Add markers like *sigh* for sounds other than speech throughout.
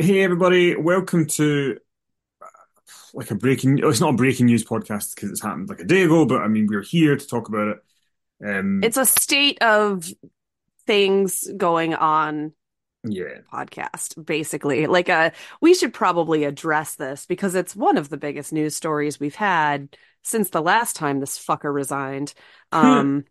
Hey everybody, welcome to uh, like a breaking. It's not a breaking news podcast because it's happened like a day ago, but I mean we're here to talk about it. Um, It's a state of things going on yeah, podcast, basically. Like uh we should probably address this because it's one of the biggest news stories we've had since the last time this fucker resigned. Um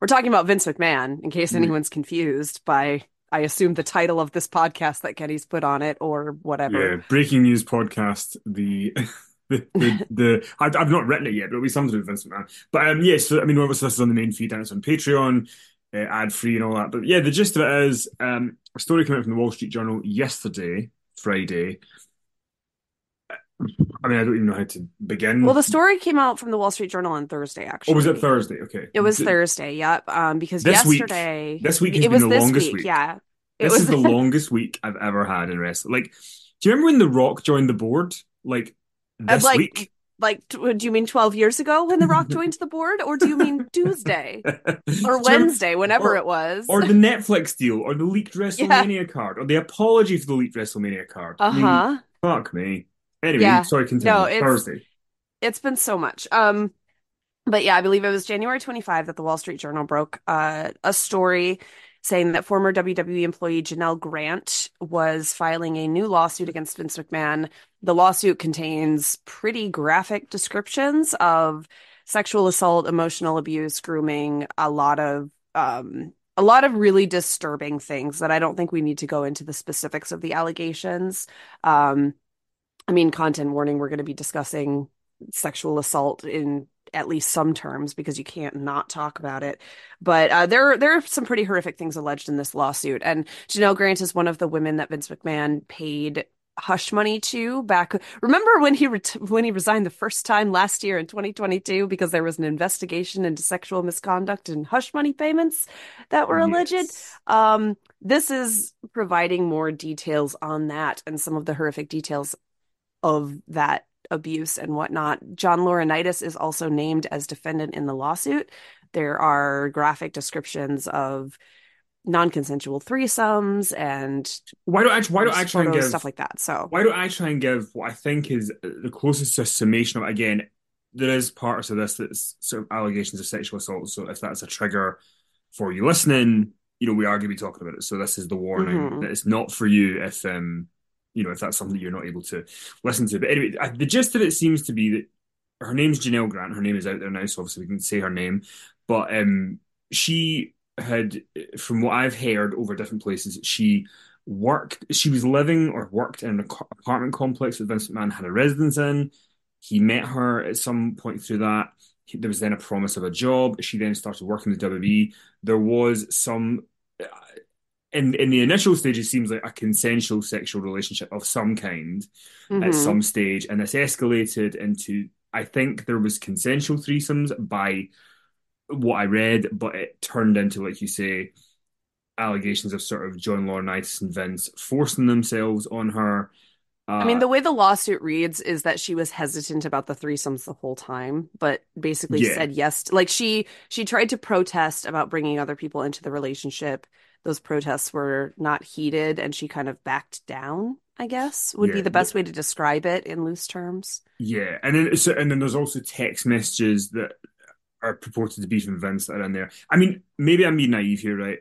we're talking about Vince McMahon, in case Mm. anyone's confused by I assume the title of this podcast that Kenny's put on it or whatever. yeah. Breaking news podcast. The *laughs* the the, *laughs* the I, I've not written it yet, but it'll be something to do with Vince McMahon. But um, yes, so, I mean, obviously this is on the main feed and it's on Patreon, uh, ad free and all that. But yeah, the gist of it is um, a story came out from the Wall Street Journal yesterday, Friday. I mean, I don't even know how to begin. Well, the story came out from the Wall Street Journal on Thursday, actually. Oh, was it Thursday? Okay. It was Th- Thursday, yep. Um, because This week- yesterday, this week has it been was the this longest week, week. yeah. This was is the *laughs* longest week I've ever had in wrestling. Like, do you remember when The Rock joined the board? Like this like week? like do you mean 12 years ago when The Rock *laughs* joined the board or do you mean Tuesday *laughs* or Wednesday whenever or- it was? Or the Netflix deal, or the leaked WrestleMania card, or the apology for the leaked WrestleMania card. I mean, Uh-huh. fuck me. Anyway, Yeah. sorry, continue. No, it's- Thursday. It's been so much. Um but yeah, I believe it was January 25 that the Wall Street Journal broke uh, a story saying that former WWE employee Janelle Grant was filing a new lawsuit against Vince McMahon. The lawsuit contains pretty graphic descriptions of sexual assault, emotional abuse, grooming, a lot of um, a lot of really disturbing things that I don't think we need to go into the specifics of the allegations. Um, I mean, content warning, we're going to be discussing sexual assault in at least some terms because you can't not talk about it. But uh, there there are some pretty horrific things alleged in this lawsuit. And Janelle Grant is one of the women that Vince McMahon paid hush money to back. Remember when he ret- when he resigned the first time last year in 2022 because there was an investigation into sexual misconduct and hush money payments that were alleged. Yes. Um, this is providing more details on that and some of the horrific details of that abuse and whatnot. John Laurinaitis is also named as defendant in the lawsuit. There are graphic descriptions of non-consensual threesomes and Why don't I? Why don't I try and give stuff like that. So Why don't I try and give what I think is the closest to a summation of again, there is parts of this that's sort of allegations of sexual assault. So if that's a trigger for you listening, you know, we are going to be talking about it. So this is the warning Mhm. that it's not for you if um you know if that's something that you're not able to listen to. But anyway, the gist of it seems to be that her name's Janelle Grant. Her name is out there now, so obviously we can say her name. But um she had, from what I've heard over different places, she worked, she was living or worked in an apartment complex that Vincent McMahon had a residence in. He met her at some point through that. There was then a promise of a job. She then started working with WWE. There was some, in in the initial stage, it seems like a consensual sexual relationship of some kind at mhm. some stage, and this escalated into I think there was consensual threesomes by what I read, but it turned into, like you say, allegations of sort of John Laurinaitis and Vince forcing themselves on her. Uh, I mean, the way the lawsuit reads is that she was hesitant about the threesomes the whole time, but basically yeah. said yes. To, like she she tried to protest about bringing other people into the relationship. Those protests were not heated, and she kind of backed down. I guess would yeah, be the best way to describe it in loose terms. Yeah, and then so and then there's also text messages that are purported to be from Vince that are in there. I mean, maybe I'm being naive here, right?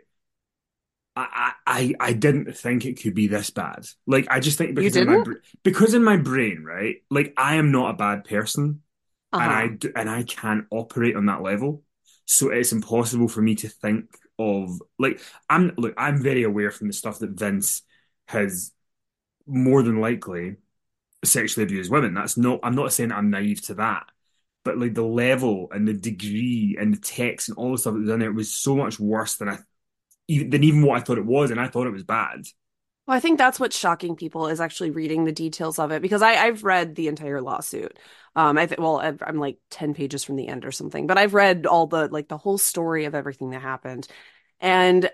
I, I I didn't think it could be this bad. Like I just think because in my because in my brain, right? Like I am not a bad person, uh-huh. and I and I can't operate on that level. So it's impossible for me to think of like I'm look. I'm very aware from the stuff that Vince has more than likely sexually abused women. That's not. I'm not saying I'm naive to that, but like the level and the degree and the text and all the stuff that was in there was so much worse than I even than even what I thought it was, and I thought it was bad. Well, I think that's what's shocking people is actually reading the details of it because I, I've read the entire lawsuit. Um, I th- well, i I'm like ten pages from the end or something, but I've read all the like the whole story of everything that happened, and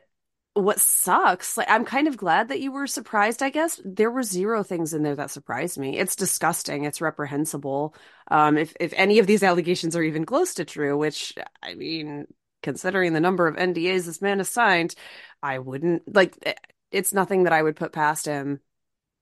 what sucks like i'm kind of glad that you were surprised i guess. There were zero things in there that surprised me. It's disgusting. It's reprehensible. Um if if any of these allegations are even close to true which i mean considering the number of NDAs this man has signed, I wouldn't like it's nothing that I would put past him.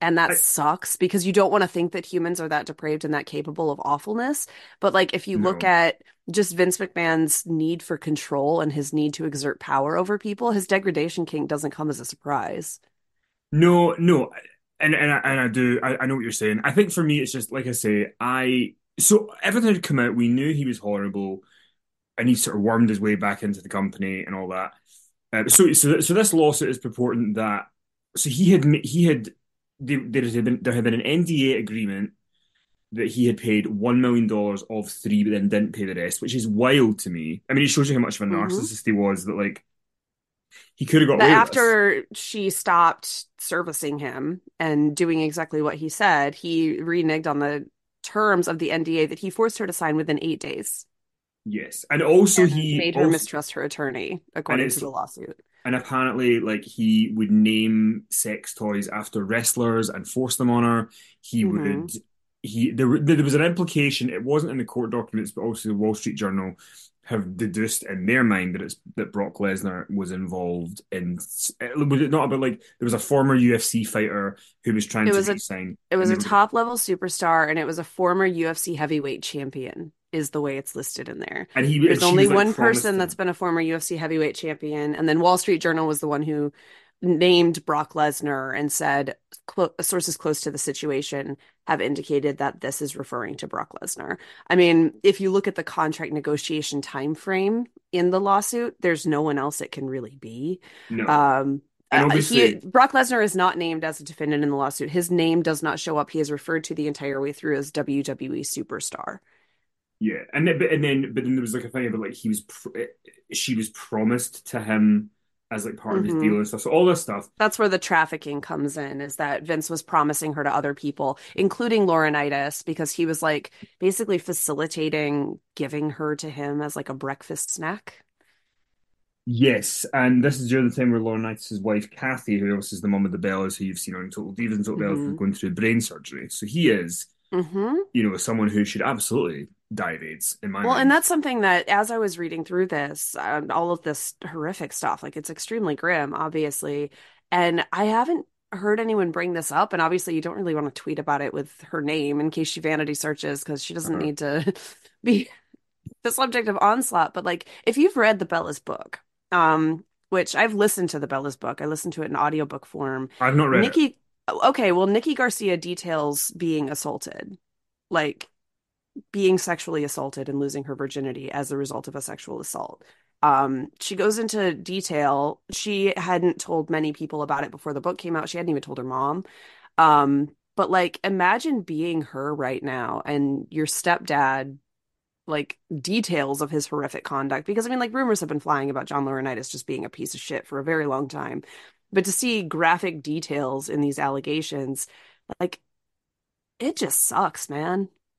And that I, sucks because you don't want to think that humans are that depraved and that capable of awfulness. But like if you no. look at just Vince McMahon's need for control and his need to exert power over people, his degradation kink doesn't come as a surprise. No, no. And and I, and I do I, I know what you're saying. I think for me it's just like I say, I so everything had come out, we knew he was horrible and he sort of wormed his way back into the company and all that. Uh, so, so, so this lawsuit is purporting that so he had he had there, there had been there had been an NDA agreement that he had paid one million dollars of three, but then didn't pay the rest, which is wild to me. I mean, it shows you how much of a mm-hmm. narcissist he was. That like he could have got after she stopped servicing him and doing exactly what he said. He reneged on the terms of the NDA that he forced her to sign within eight days. Yes, and also and he made her also, mistrust her attorney, according to the lawsuit. And apparently, like he would name sex toys after wrestlers and force them on her. He mm-hmm. would. He there, there was an implication. It wasn't in the court documents, but also the Wall Street Journal have deduced in their mind that it's that Brock Lesnar was involved in. Was it not about like there was a former UFC fighter who was trying it to was resign? A, it was a top level superstar, and it was a former UFC heavyweight champion is the way it's listed in there. And he, there's only one like person that's been a former UFC heavyweight champion, and then Wall Street Journal was the one who named Brock Lesnar and said sources close to the situation have indicated that this is referring to Brock Lesnar. I mean, if you look at the contract negotiation time frame in the lawsuit, there's no one else it can really be. No. Um, uh, he, Brock Lesnar is not named as a defendant in the lawsuit. His name does not show up. He is referred to the entire way through as WWE superstar. Yeah, and then, but and then but then there was like a thing about like he was pr- she was promised to him as like part mm-hmm. of his deal mm-hmm. and stuff. So all this stuff. That's where the trafficking comes in. Is that Vince was promising her to other people, including Laurinaitis, because he was like basically facilitating giving her to him as like a breakfast snack. Yes, and this is during the time where Laurinaitis' wife Kathy, who also is the mum of the Bellas, who you've seen on Total Divas and Total mm-hmm. Bellas, was going through brain surgery. So he is, mm-hmm. you know, someone who should absolutely dive aids in my well mind. and that's something that as i was reading through this um, all of this horrific stuff like it's extremely grim obviously and i haven't heard anyone bring this up and obviously you don't really want to tweet about it with her name in case she vanity searches because she doesn't uh-huh. need to *laughs* be *laughs* the subject of onslaught but like if you've read the bellas book um which i've listened to the bellas book i listened to it in audiobook form i've not read nikki it. okay well nikki garcia details being assaulted like being sexually assaulted and losing her virginity as a result of a sexual assault. Um, she goes into detail. She hadn't told many people about it before the book came out. She hadn't even told her mom. Um, but like, imagine being her right now and your stepdad, like, details of his horrific conduct. Because I mean, like, rumors have been flying about John Laurinaitis just being a piece of shit for a very long time. But to see graphic details in these allegations, like, it just sucks, man.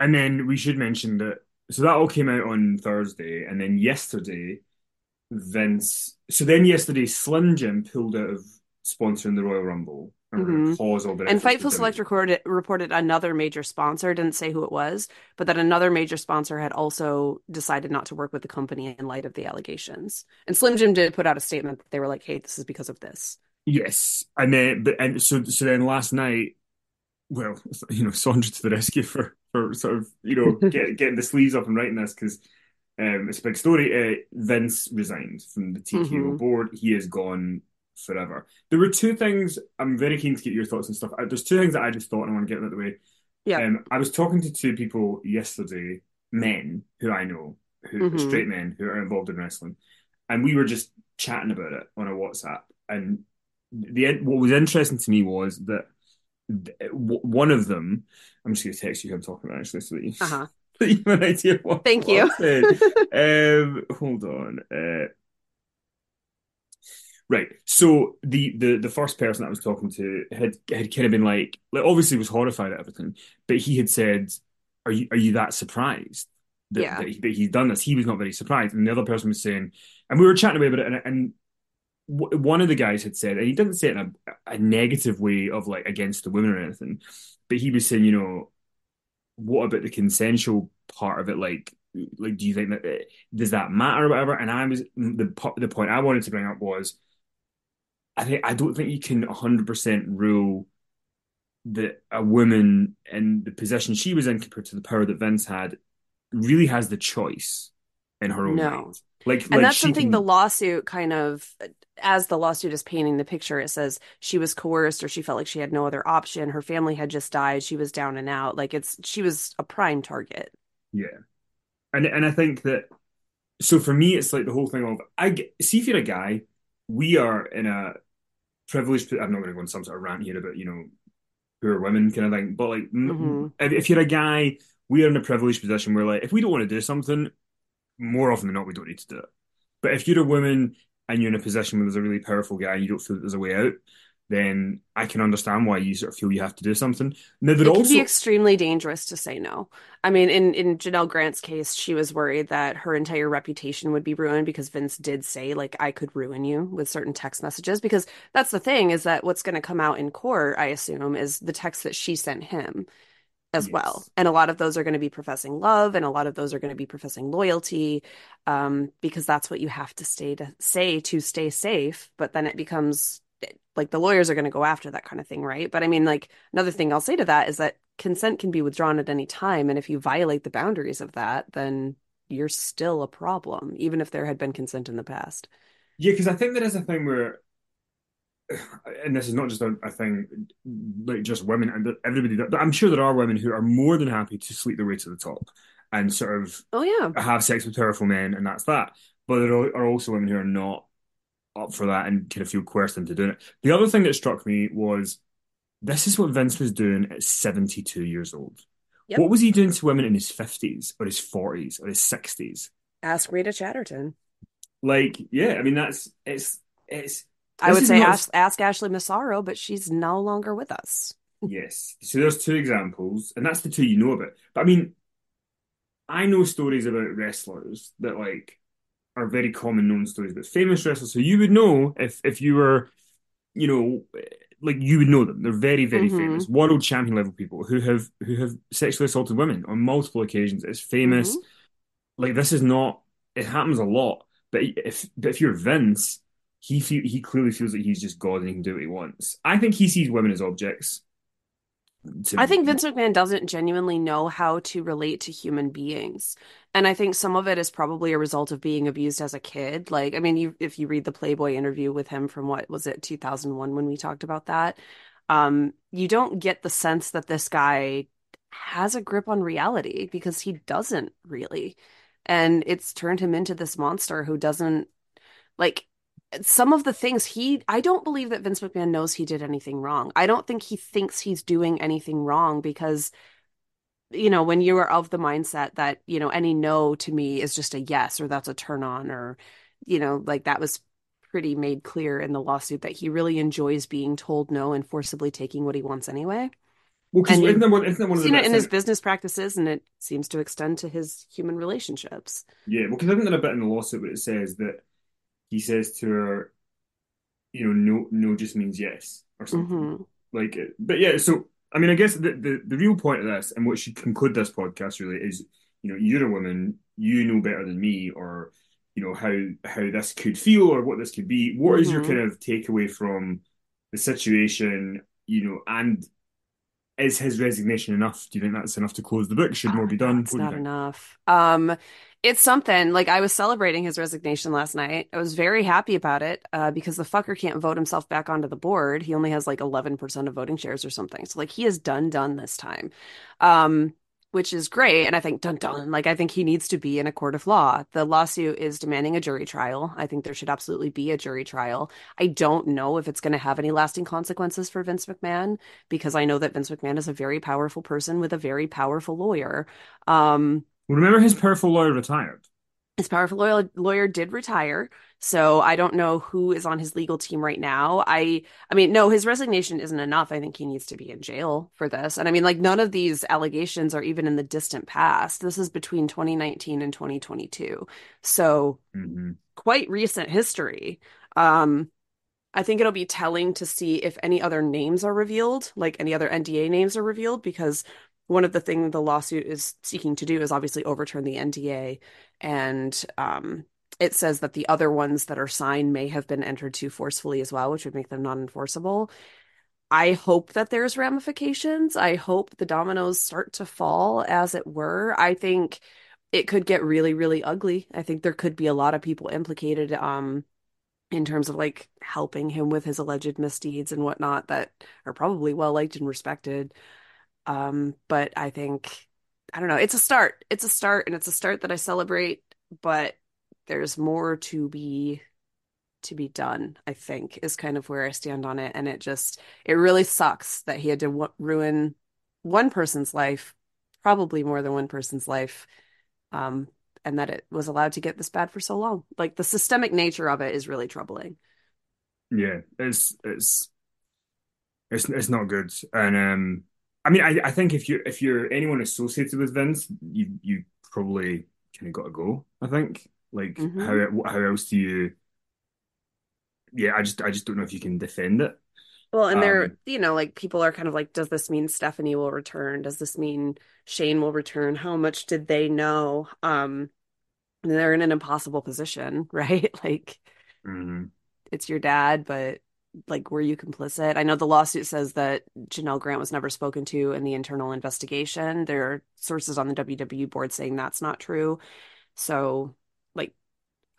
And then we should mention that so that all came out on Thursday, and then yesterday, Vince. So then yesterday, Slim Jim pulled out of sponsoring the Royal Rumble and we're gonna Mhm. all the And Fightful Select recorded, reported another major sponsor, didn't say who it was, but that another major sponsor had also decided not to work with the company in light of the allegations. And Slim Jim did put out a statement that they were like, hey, this is because of this. Yes, and then but and so so then last night, well, *laughs* you know, Sondra to the rescue for for sort of you know *laughs* get, getting the sleeves up and writing this because um, it's a big story. Uh, Vince resigned from the TKO Mhm. board. He is gone forever. There were two things. I'm very keen to get your thoughts and stuff. Uh, There's two things that I just thought and I want to get out of the way. Yeah. Um, I was talking to two people yesterday, men who I know, who Mhm. straight men who are involved in wrestling, and we were just chatting about it on a WhatsApp. And the what was interesting to me was that one of them, I'm just going to text you who I'm talking about actually, so that you, Uh-huh. *laughs* so you have an idea what. Thank what you. Um, hold on. Uh, Right. So the the the first person I was talking to had had kind of been like, like obviously was horrified at everything, but he had said, "Are you are you that surprised that Yeah. that, he, that he's done this?" He was not very surprised, and the other person was saying, and we were chatting away about it, and, and w- one of the guys had said, and he didn't say it in a, a negative way of like against the women or anything, but he was saying, you know, what about the consensual part of it? Like, like, do you think that eh, does that matter or whatever? And I was the the point I wanted to bring up was, I think I don't think you can hundred percent rule that a woman in the position she was in compared to the power that Vince had really has the choice in her own No. Like, And like that's something can- the lawsuit kind of, as the lawsuit is painting the picture, it says she was coerced or she felt like she had no other option. Her family had just died. She was down and out. Like it's, she was a prime target. Yeah. And and I think that so for me it's like the whole thing of I see if you're a guy, we are in a privileged I'm not going to go on some sort of rant here about, you know, poor women kind of thing, but like m- Mhm. if, if you're a guy, we are in a privileged position where like if we don't want to do something, more often than not we don't need to do it. But if you're a woman and you're in a position where there's a really powerful guy and you don't feel that there's a way out, then I can understand why you sort of feel you have to do something. Now, It can also be extremely dangerous to say no. I mean, in in Janelle Grant's case, she was worried that her entire reputation would be ruined because Vince did say like I could ruin you with certain text messages because that's the thing is that what's going to come out in court, I assume, is the text that she sent him as Yes. well. And a lot of those are going to be professing love and a lot of those are going to be professing loyalty um because that's what you have to stay to say to stay safe, but then it becomes like the lawyers are going to go after that kind of thing, right? But I mean, like another thing I'll say to that is that consent can be withdrawn at any time, and if you violate the boundaries of that, then you're still a problem, even if there had been consent in the past. Yeah, because I think there is a thing where, and this is not just a, a thing like just women and everybody. That, I'm sure there are women who are more than happy to sleep their way to the top and sort of Oh yeah, have sex with powerful men, and that's that. But there are are also women who are not up for that and kind of feel coerced into doing it. The other thing that struck me was this is what Vince was doing at 72 years old. Yep. What was he doing to women in his 50s or his 40s or his 60s? ask Rita Chatterton. Like, yeah, I mean that's it's it's I This would say not- ask, ask Ashley Massaro, but she's no longer with us. Yes. So there's two examples, and that's the two you know about. But I mean, I know stories about wrestlers that like are very common known stories, but famous wrestlers. So you would know if if you were, you know, like you would know them. They're very, very Mhm. famous, world champion level people who have who have sexually assaulted women on multiple occasions. It's famous. Mhm. Like this is not. It happens a lot. But if but if you're Vince, he he clearly feels that he's just God and he can do what he wants. I think he sees women as objects. I think Vince McMahon doesn't genuinely know how to relate to human beings. And I think some of it is probably a result of being abused as a kid. Like, I mean, you if you read the Playboy interview with him from what was it, 2001 when we talked about that, um, you don't get the sense that this guy has a grip on reality because he doesn't really. And it's turned him into this monster who doesn't like some of the things he I don't believe that Vince McMahon knows he did anything wrong. I don't think he thinks he's doing anything wrong because you know, when you are of the mindset that, you know, any no to me is just a yes or that's a turn on or you know, like that was pretty made clear in the lawsuit that he really enjoys being told no and forcibly taking what he wants anyway. well, because isn't that one, isn't that one of the Seen it in his business practices and it seems to extend to his human relationships. Yeah, well, because isn't there a bit in the lawsuit where it says that he says to her, you know, no, no just means yes or something. Mhm. Like, it- but yeah, so I mean, I guess the, the the real point of this and what should conclude this podcast really is, you know, you're a woman, you know better than me, or you know how how this could feel or what this could be. What is your Mhm. kind of takeaway from the situation, you know, and is his resignation enough? Do you think that's enough to close the book? Should more be done? It's What do you not enough. Um, it's something like I was celebrating his resignation last night. I was very happy about it uh, because the fucker can't vote himself back onto the board. He only has like 11% of voting shares or something. So like he is done done this time. Um, which is great. And I think dun dun, like I think he needs to be in a court of law. The lawsuit is demanding a jury trial. I think there should absolutely be a jury trial. I don't know if it's going to have any lasting consequences for Vince McMahon because I know that Vince McMahon is a very powerful person with a very powerful lawyer. Um, remember his powerful lawyer retired. His powerful lawyer, lawyer did retire, so I don't know who is on his legal team right now. I I mean, no, his resignation isn't enough. I think he needs to be in jail for this. And I mean, like none of these allegations are even in the distant past. This is between 2019 and 2022. So, hmm quite recent history. Um I think it'll be telling to see if any other names are revealed, like any other NDA names are revealed, because one of the things the lawsuit is seeking to do is obviously overturn the NDA. And um, it says that the other ones that are signed may have been entered too forcefully as well, which would make them non enforceable. I hope that there's ramifications. I hope the dominoes start to fall, as it were. I think it could get really, really ugly. I think there could be a lot of people implicated. Um, in terms of like helping him with his alleged misdeeds and whatnot that are probably well liked and respected. Um, but I think I don't know, it's a start. It's a start and it's a start that I celebrate, but there's more to be to be done, I think, is kind of where I stand on it. And it just it really sucks that he had to w ruin one person's life, probably more than one person's life. Um, and that it was allowed to get this bad for so long. Like the systemic nature of it is really troubling. Yeah, it's it's it's it's not good. And um I mean I I think if you if you're anyone associated with Vince, you you probably kind of got to go, I think. Like Mhm. how how else do you Yeah, I just I just don't know if you can defend it. Well, and they're, Um, you know, like people are kind of like, does this mean Stephanie will return? Does this mean Shane will return? How much did they know? Um, they're in an impossible position, *laughs* right? Like mhm. it's your dad, but like, were you complicit? I know the lawsuit says that Janelle Grant was never spoken to in the internal investigation. There are sources on the WWE board saying that's not true. So, like,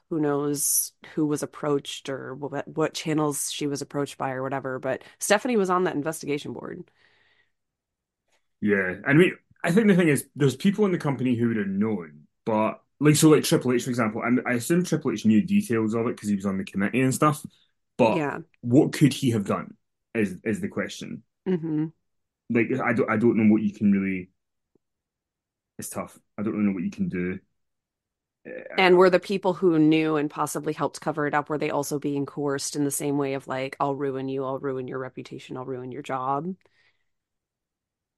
who knows who was approached or what, what channels she was approached by or whatever. But Stephanie was on that investigation board. Yeah. And I mean I think the thing is there's people in the company who would have known, but like so like Triple H, for example, and I assume Triple H knew details of it because he was on the committee and stuff. But Yeah. what could he have done is is the question. hmm like I don't I don't know what you can really. It's tough. I don't really know what you can do. Uh, And were the people who knew and possibly helped cover it up, were they also being coerced in the same way of like, I'll ruin you, I'll ruin your reputation, I'll ruin your job?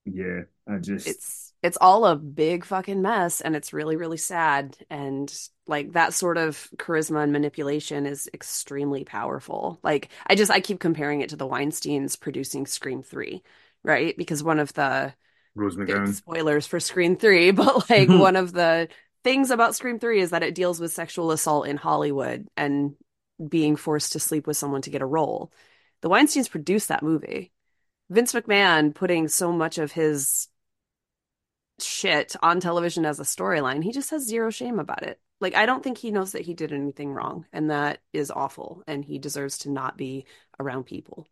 Yeah, I just It's it's all a big fucking mess and it's really, really sad. And like that sort of charisma and manipulation is extremely powerful. Like I just I keep comparing it to the Weinsteins producing Scream 3, right? Because one of the Rose McGowan. spoilers for Scream 3, *laughs* but like *laughs* one of the things about Scream 3 is that it deals with sexual assault in Hollywood and being forced to sleep with someone to get a role. The Weinsteins produced that movie. Vince McMahon putting so much of his shit on television as a storyline, he just has zero shame about it. Like, I don't think he knows that he did anything wrong, and that is awful, and he deserves to not be around people.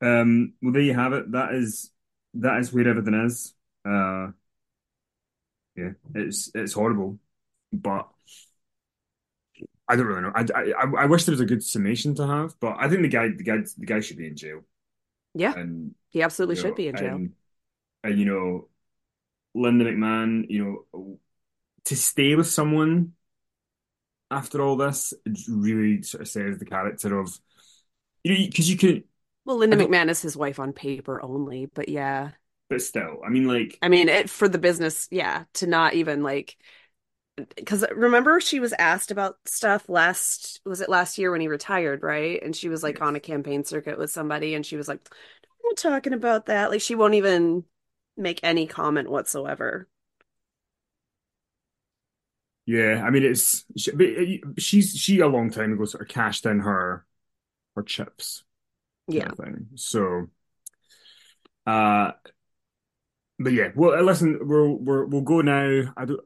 Um, well, there you have it. That is that is where everything is. Uh, yeah, it's it's horrible, but I don't really know. I, I I wish there was a good summation to have, but I think the guy the guy the guy should be in jail, Yeah, and he absolutely you should be in jail. and, and you know, Linda McMahon, you know, to stay with someone after all this it really sort of says the character of you know because you can, Well, Linda McMahon is his wife on paper only, but yeah. but still, I mean, like. I mean, it for the business, yeah, to not even like because remember she was asked about stuff last was it last year when he retired, right? And she was like Yes. on a campaign circuit with somebody and she was like, "I'm not talking about that." Like she won't even make any comment whatsoever. Yeah, I mean it's she, but uh, she's she a long time ago sort of cashed in her her chips Yeah. thing. So, uh, but yeah, well, listen, we'll we'll we'll go now. I don't,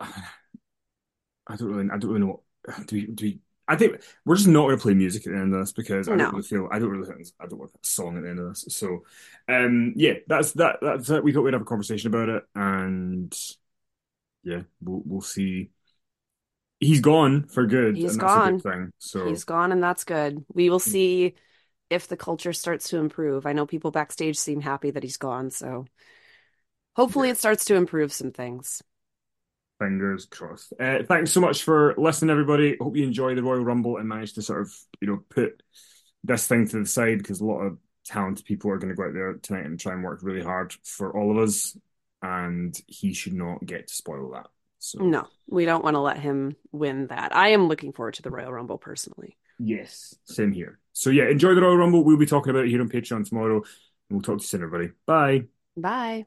I don't really, I don't really know what *sighs* do we do we. I think we're just not going to play music at the end of this because I No. don't really feel I don't really think I don't want a song at the end of this. So, um, yeah, that's that. That's it. We thought we'd have a conversation about it, and yeah, we'll we'll see. He's gone for good, He's and that's a gone. good thing. So He's gone and that's good. We will see if the culture starts to improve. I know people backstage seem happy that he's gone, so hopefully Yeah. it starts to improve some things. Fingers crossed. Uh, thanks so much for listening, everybody. Hope you enjoy the Royal Rumble and managed to sort of, you know, put this thing to the side because a lot of talented people are going to go out there tonight and try and work really hard for all of us. And he should not get to spoil that. So, No, we don't want to let him win that. I am looking forward to the Royal Rumble personally. yes, same here. So, yeah, enjoy the Royal Rumble. We'll be talking about it here on Patreon tomorrow. And we'll talk to you soon, everybody. Bye. Bye.